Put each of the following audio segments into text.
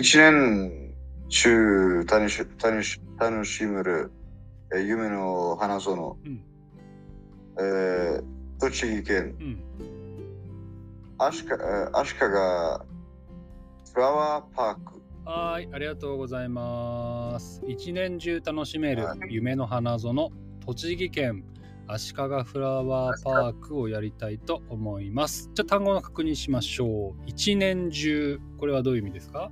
一年中楽し楽し楽しめるえー夢の花園、うんえー栃木県うん。足利えー足利フラワーパーク。はい、ありがとうございます。一年中楽しめるはい夢の花園、栃木県足利フラワーパークをやりたいと思います。じゃあ単語の確認しましょう。一年中、これはどういう意味ですか？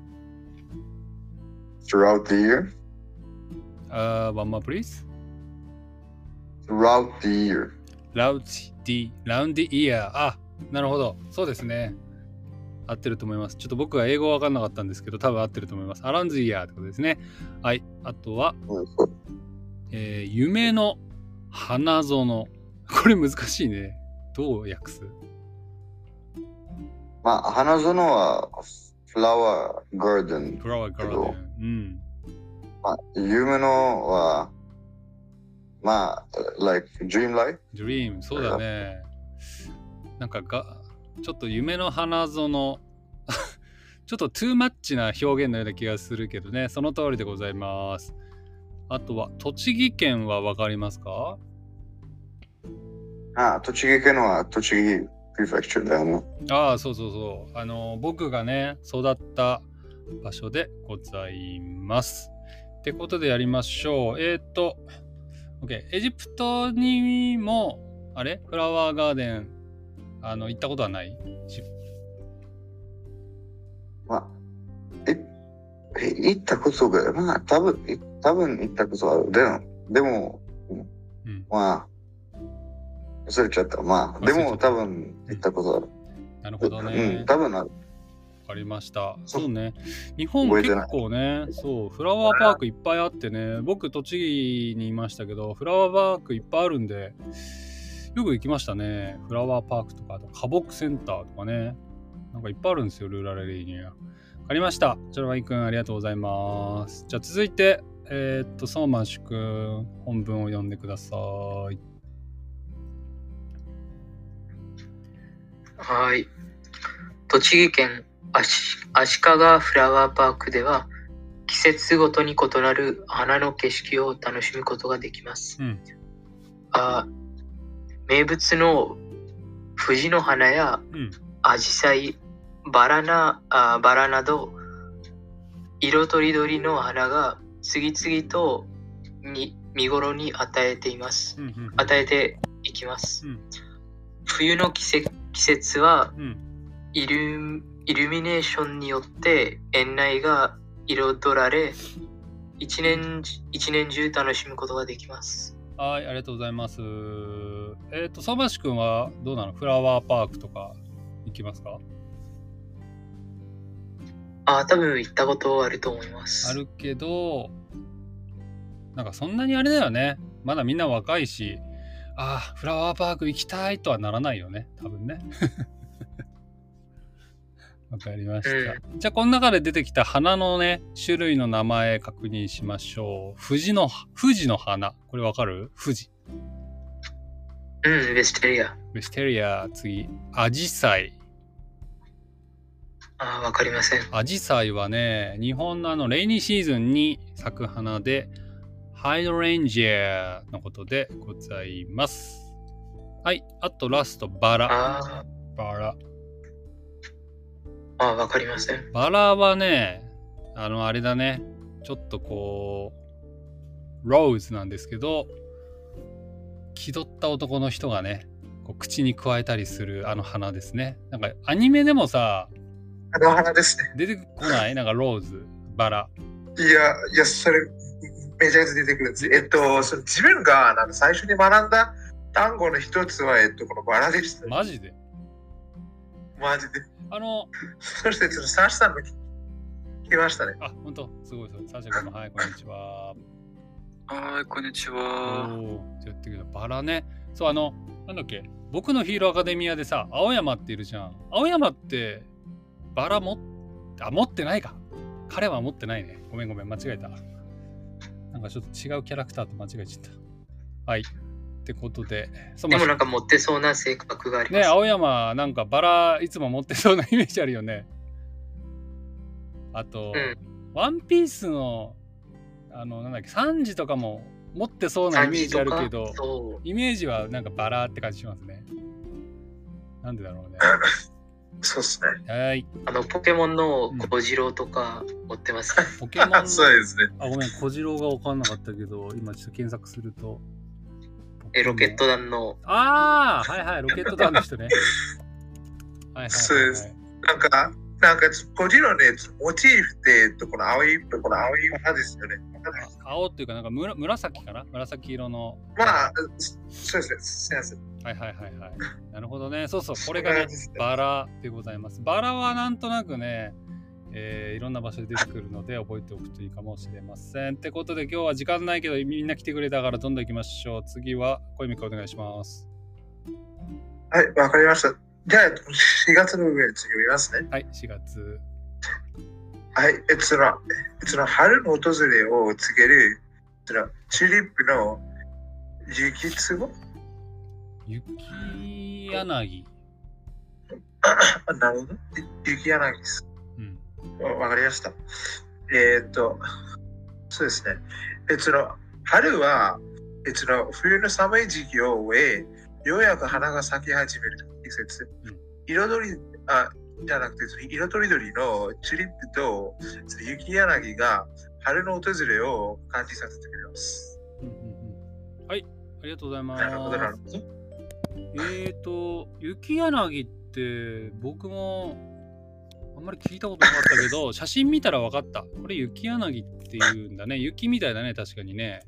Throughout the year? あー、one more please. throughout the year. round the, round the year. あ、なるほど。そうですね。合ってると思います。ちょっと僕は英語わかんなかったんですけど、多分合ってると思います。around the year ってことですね。はい。あとは、えー夢の花園。これ難しいね。どう訳す？まあ、花園はフラワーガーデン。フラワーガーデン。うん。まあ、夢のは、まあ、like dream life? dream。そうだね。なんかが、ちょっと夢の花園。ちょっとトゥーマッチな表現のような気がするけどね。その通りでございます。あとは、栃木県はわかりますか？あ、栃木県は栃木プレフェクチャーだよね。ああ、そうそうそう。あの、僕がね、育った場所でございます。ってことでやりましょう。えっ、ー、と、OK。エジプトにも、あれ？フラワーガーデン、あの、行ったことはない？しまあ、え、え行ったことが、まあ、多分、い多分行ったことある。でも、でも、うん。まあ、忘れちゃった。まあ、でも多分行ったことある。なるほどうねん、。多分ある。わかりました。そうね。日本結覚えてない構ね、そう、フラワーパークいっぱいあってね、僕、栃木にいましたけど、フラワーパークいっぱいあるんで、よく行きましたね。フラワーパークとか、あと花木センターとかね。なんかいっぱいあるんですよ、ルーラルレディには。わかりました。ジョロマイ君、ありがとうございます。じゃあ続いて、えーっと、ソーマンシュ君、本文を読んでください。はい。栃木県足足利フラワーパークでは、季節ごとに異なる花の景色を楽しむことができます。うんあ名物の藤の花やうん。アジサイ、バラなあバラなど、色とりどりの花が次々とに見頃に与えています。与えていきます。うん冬の季節季節はうん。イルイルミネーションによって園内が彩られ一年一年中楽しむことができます。はい、ありがとうございます。えっ、と、相馬市君はどうなの？フラワーパークとか行きますか？あ多分行ったことあると思います。あるけど、なんかそんなにあれだよね。まだみんな若いし、ああ、フラワーパーク行きたいとはならないよね。多分ね。わかりました。じゃあ、この中で出てきた花のね、種類の名前確認しましょう。富士の、富士の花。これわかる？富士。うん、ウェステリア。ウェステリア、次、アジサイ。あわかりません。アジサイはね、日本のあの、レイニーシーズンに咲く花で、ハイドレンジアのことでございます。はい、あとラスト、バラ。あバラ。あわかりません。バラはね、あの、あれだね、ちょっとこう、ローズなんですけど、気取った男の人がね、こう口に加えたりするあの花ですね。なんかアニメでもさ、あの花ですね。出てこない？なんかローズ、バラ。いや、いや、それ、めちゃくちゃ出てくるんです。えっと、その自分がなんか最初に学んだ単語の一つは、えっと、このバラでした。マジで？マジで。あの、そして、そのサーシさんも来ましたね。あ、本当？すごいです。サーシャ君も、はい、こんにちは。はい、こんにちおは。やってバラね。そう、あの、なんだっけ、僕のヒーローアカデミアでさ、青山っているじゃん。青山って、バラも、あ、持ってないか。彼は持ってないね。ごめんごめん、間違えた。なんかちょっと違うキャラクターと間違えちゃった。はい。ってことで、そでもなんか持ってそうな性格がありまね、す。青山、なんかバラいつも持ってそうなイメージあるよね。あと、うんワンピースの、あの、なんだっけ、サンジとかも持ってそうなイメージあるけど。イメージはなんかバラって感じしますね。なんでだろうね。そうですね。はい。あの、ポケモンの小次郎とか持ってます。ポケモンの。そうですね。あ、ごめん、小次郎が分かんなかったけど、今ちょっと検索すると。え、ロケット団の、ああ、はいはい、ロケット団の人ね。はいはいはい、はい。そうですなんか、なんか、こちらね、モチーフって、と、この青い、この青い花ですよね。あ青っていうか、なんかむら紫かな？紫色の。まあ、そうですね。すみません。はいはいはいはい。なるほどね。そうそう、これがね、バラでございます。バラはなんとなくね、えーいろんな場所で出てくるので覚えておくといいかもしれません。ってことで今日は時間ないけどみんな来てくれたからどんどん行きましょう。次は小泉君お願いします。はい、わかりました。じゃあ、4月の上、次読みますね。はい、4月。はい、えつの、えつの春の訪れを告げる、そのチューリップの雪壺雪柳。あなるほど。雪柳です。うん。わわかりました。えーっと、そうですね。えつの春は、えつの冬の寒い時期を終え、ようやく花が咲き始める季節。うん彩り、あ、じゃなくて、色とりどりのチューリップと雪柳が春の訪れを感じさせてくれます。うんうんうんはい、ありがとうございます。なるほど、なるほど。えーと、雪柳って僕もあんまり聞いたことなかったけど、写真見たら分かった。これ雪柳っていうんだね。雪みたいだね、確かにね。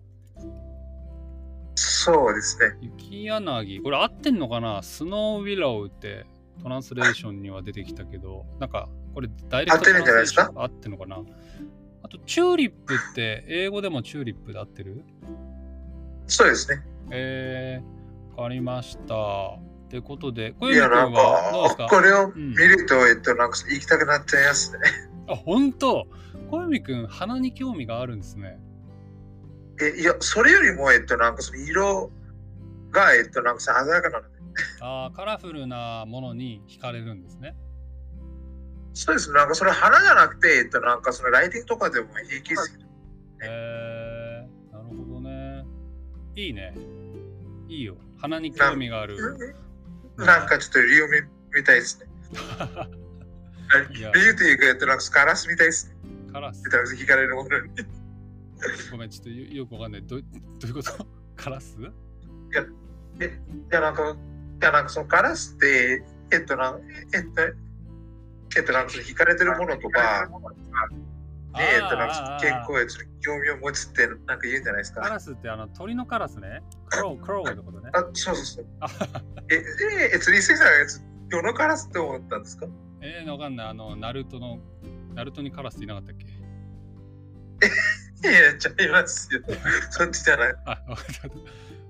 そうですね。雪柳、これ合ってんのかな？スノーウィロウってトランスレーションには出てきたけど、なんかこれダイレクト合ってるんじゃないですか？トランスレーション合ってんのかな？あと、チューリップって英語でもチューリップで合ってる？そうですね。えー、わかりました。ってことで、小いや、なん泉君はどうですか？か、これをうん見ると、えっと、なんか行きたくなっちゃいますね。あ、本当？小泉君、花に興味があるんですね。え、いや、それよりも、えっと、なんかその色が、えっと、なんかさ鮮やかなので。あーカラフルなものに惹かれるんですね。そうです。なんかそれ花じゃなくて、えっと、なんかそのライティングとかでも平気ですよ。えー、なるほどね。いいね。いいよ。花に興味がある。なんかちょっと理由みみたいですね。いや理由というか、えっと、なんかガラスみたいですね。カラスえっ。と、惹かれるものに。ごめん、ちょっとよよくわかんない。どどういうこと？カラス？いや、なんか、いや、なんかそのガラスって、えっと、なんえっと、えっと、なんか惹かれてるものとか、ね、えっと、なんか健康への興味を持つって、なんか言うんじゃないですか。カラスってあの鳥のカラスね。クロウ、クロウってことね。あ、そうそうそう。あえ、え、え、釣り水産がどのカラスって思ったんですか？えー、わかんない。あの、ナルトの、ナルトにカラスいなかったっけ？いや、ちゃいますよ。そっちじゃない。あ、わかっ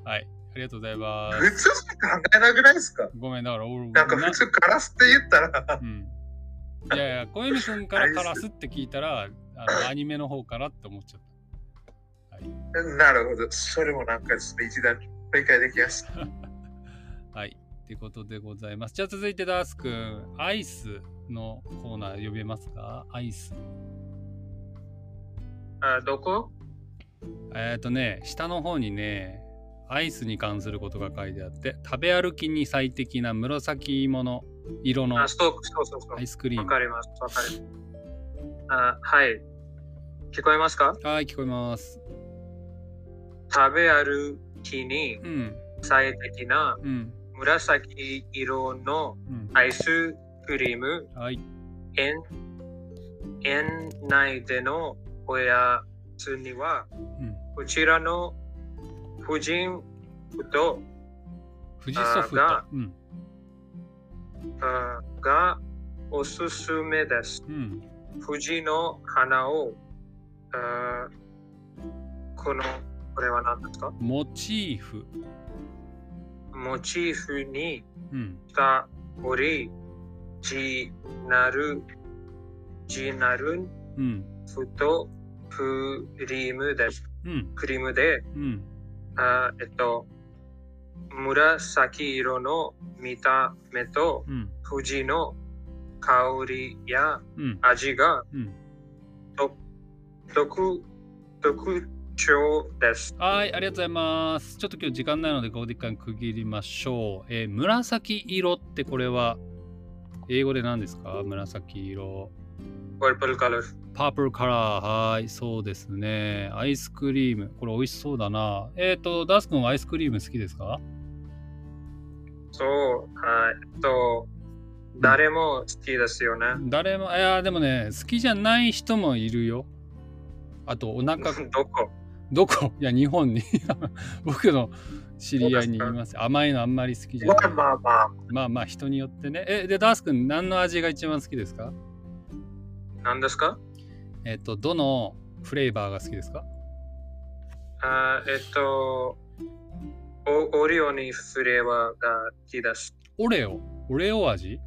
た。はい。ありがとうございま普す。通しか考えなくないですか？ごめん、だから俺、なんか普通カラスって言ったら、うん。いやいや、小泉君からカラスって聞いたら、あのアニメの方からって思っちゃった。はい。なるほど。それもなんかその一段理解できます。はい。ってことでございます。じゃあ続いてダース君、アイスのコーナー呼べますか？アイス。あどこ？えっ、とね、下の方にね、アイスに関することが書いてあって、食べ歩きに最適な紫芋の色のアイ。スクリーわム。かります。わかります。あはい。聞こえますか？はい、聞こえます。食べ歩きにうん、最適なうん、紫色のうん。アイスクリーム、はい。園園内でのおやつには、うん。こちらの婦人服と富士ソフトあが。うん。あがおすすめです。うん。富士の花をあこのこれは何ですか？モチーフ。モチーフにうん。したおり、ジなる、ジなるうん。ふとクリームです。うん。クリームで、うん。あえっと、紫色の見た目とうん。富士の香りやうん。味がうん。特、特徴です。はい、ありがとうございます。ちょっと今日時間ないので、ここで一回区切りましょう。えー紫色ってこれは、英語で何ですか？紫色。purple color。パープルカラー。はい、そうですね。アイスクリーム。これ美味しそうだな。えっ、と、ダース君はアイスクリーム好きですか？そう、はい。えっと、誰も好きですよね。誰も、いや、でもね、好きじゃない人もいるよ。あと、お腹、どこ？どこ？いや、日本に。僕の知り合いにいます。甘いのあんまり好きじゃない。まあまあまあ、まあまあ、人によってね。え、で、ダース君、何の味が一番好きですか？何ですか？えっ、と、どのフレーバーが好きですか？あえっと、おオリオにフレーバーが好きです。オレオ？オレオ味？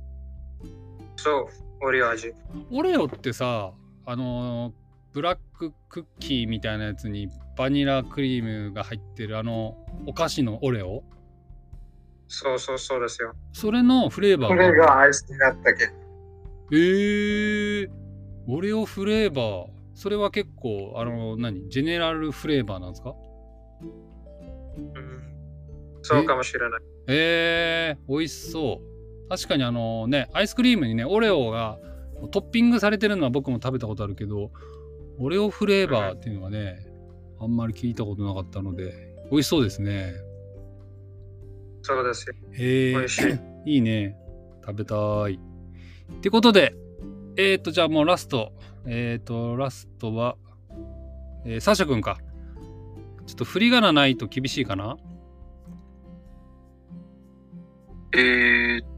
そう、オリオ味。オレオってさ、あのーブラッククッキーみたいなやつにバニラクリームが入ってるあのお菓子のオレオ？そうそうそうですよ。それのフレーバこーが。れがアイスになったけ。えー、オレオフレーバー。それは結構あの何？ジェネラルフレーバーなんですか？うん、そうかもしれない。えー、美味しそう確かにあのねアイスクリームにねオレオがトッピングされてるのは僕も食べたことあるけどオレオフレーバーっていうのはねあんまり聞いたことなかったので美味しそうですね。そうですよ。へえ。い。いいね。食べたい。ってことでえっ、ー、とじゃあもうラスト。えっ、ー、とラストは、えー、サーシャ君か。ちょっと振り仮名ないと厳しいかな？えー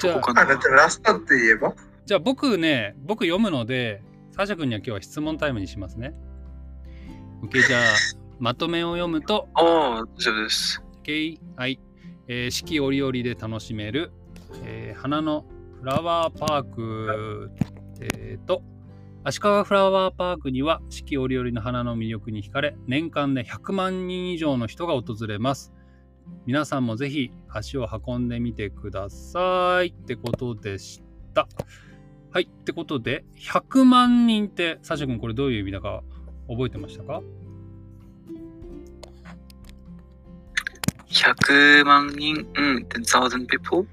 じゃあラストって言えば？じゃあ僕ね、僕読むので、サーシャ君には今日は質問タイムにしますね。OK、じゃあ、まとめを読むと、ああ、大丈夫です。OK、はい。えー四季折々で楽しめる、えー花のフラワーパーク、えーと、足利フラワーパークには四季折々の花の魅力に惹かれ、年間で100万人以上の人が訪れます。皆さんもぜひ足を運んでみてくださいってことでした。はい。ってことで、100万人って、サシャ君これどういう意味だか覚えてましたか？100万人、うん、10,000 people?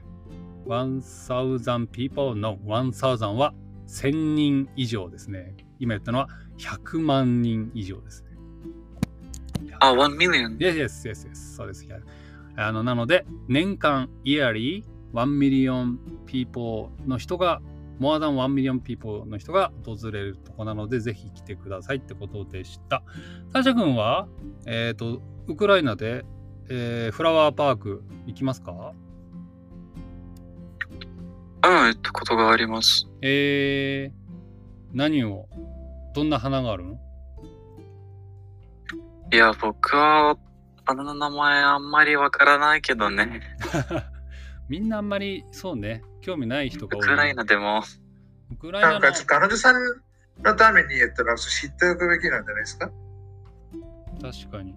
1000 people の1000は1000人以上ですね。今言ったのは100万人以上ですね。あ、1 million. Yes, yes, yes, yes. そうです。あのなので、年間、yearly、1 million people の人が、more than 1 million people の人が訪れるとこなので、ぜひ来てくださいってことでした。サーシャ君は、えっ、と、ウクライナで、えーフラワーパーク行きますか？ああ、行ったことがあります。えー、何を、どんな花があるの？いや、僕は、花の名前あんまりわからないけどね。みんなあんまりそうね、興味ない人が多い。ウクライナでも、ウクライナのなんか彼女さんのために言ったら知っておくべきなんじゃないですか？確かに。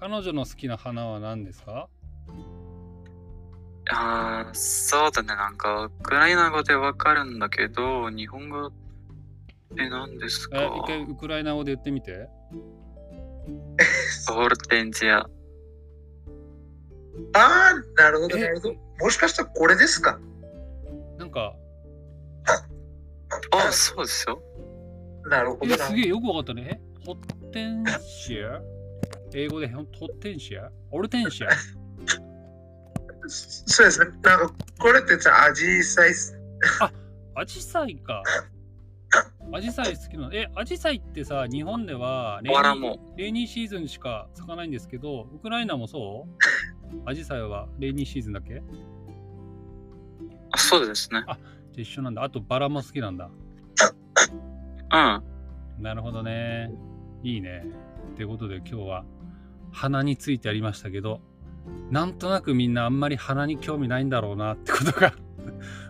彼女の好きな花は何ですか？ああ、そうだね。なんか、ウクライナ語でわかるんだけど、日本語って何ですか？え、一回ウクライナ語で言ってみて。ホルテンジア。ああ、なるほど、え？なるほど。もしかしたらこれですか？なんか、あ、そうですよ。え、なるほどな。すげえよくわかったね。えホッテンシア？英語でホッテンシア？オルテンシア？そうですね。なんか、これってさ、アジサイス。アジサイか。アジサイ好きなの。え、アジサイってさ、日本ではレイニバラも。レイニーシーズンしか咲かないんですけど、ウクライナもそう？アジサイはレイニーシーズンだっけ？じゃあそうですね。あ一緒なんだ。あとバラも好きなんだ。うん。なるほどね。いいね。ということで今日は花についてありましたけど、なんとなくみんなあんまり花に興味ないんだろうなってことが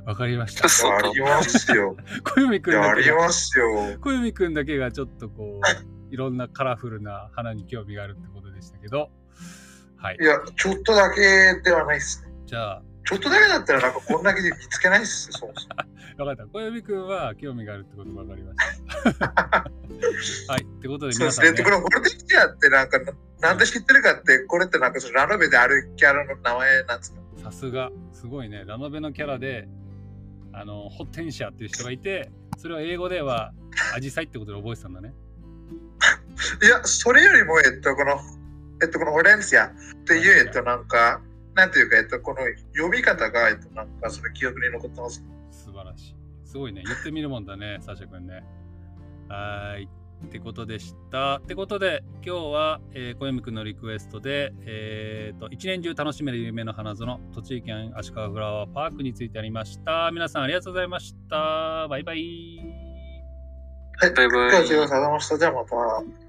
分かりました。ありますよ。小泉くんだけが、ますよ。小泉くんだけがちょっとこう、いろんなカラフルな花に興味があるってことでしたけど、はいい。や、ちょっとだけではないですね。じゃあ、ちょっとだけだったら、なんかこんだけで見つけないですよ。そう分 かった。小指くんは興味があるってことが分かりました。はい。ってことで皆さん、そうですね。ねで、こ、のホルディキアってなんか、なんで知ってるかって、これってなんかそのラノベであるキャラの名前なんですかさすが、すごいね。ラノベのキャラで、あの、ホッテンシアっていう人がいて、それを英語ではアジサイってことで覚えてたんだね。いや、それよりも、えっと、この、えっと、このオレンシアっていう、えっと、なんか、なんていうか、えっと、この読み方が、えっと、なんか、その記憶に残ってます。素晴らしい。すごいね。言ってみるもんだね、サシャ君ね。はーい。ってことでした。ってことで、今日は、えー、小山くんのリクエストで、えー、と、一年中楽しめる夢の花園、栃木県足利フラワーパークについてありました。皆さんありがとうございました。バイバイ。はい。バイバイ。ありがとうございました。じゃあ、また。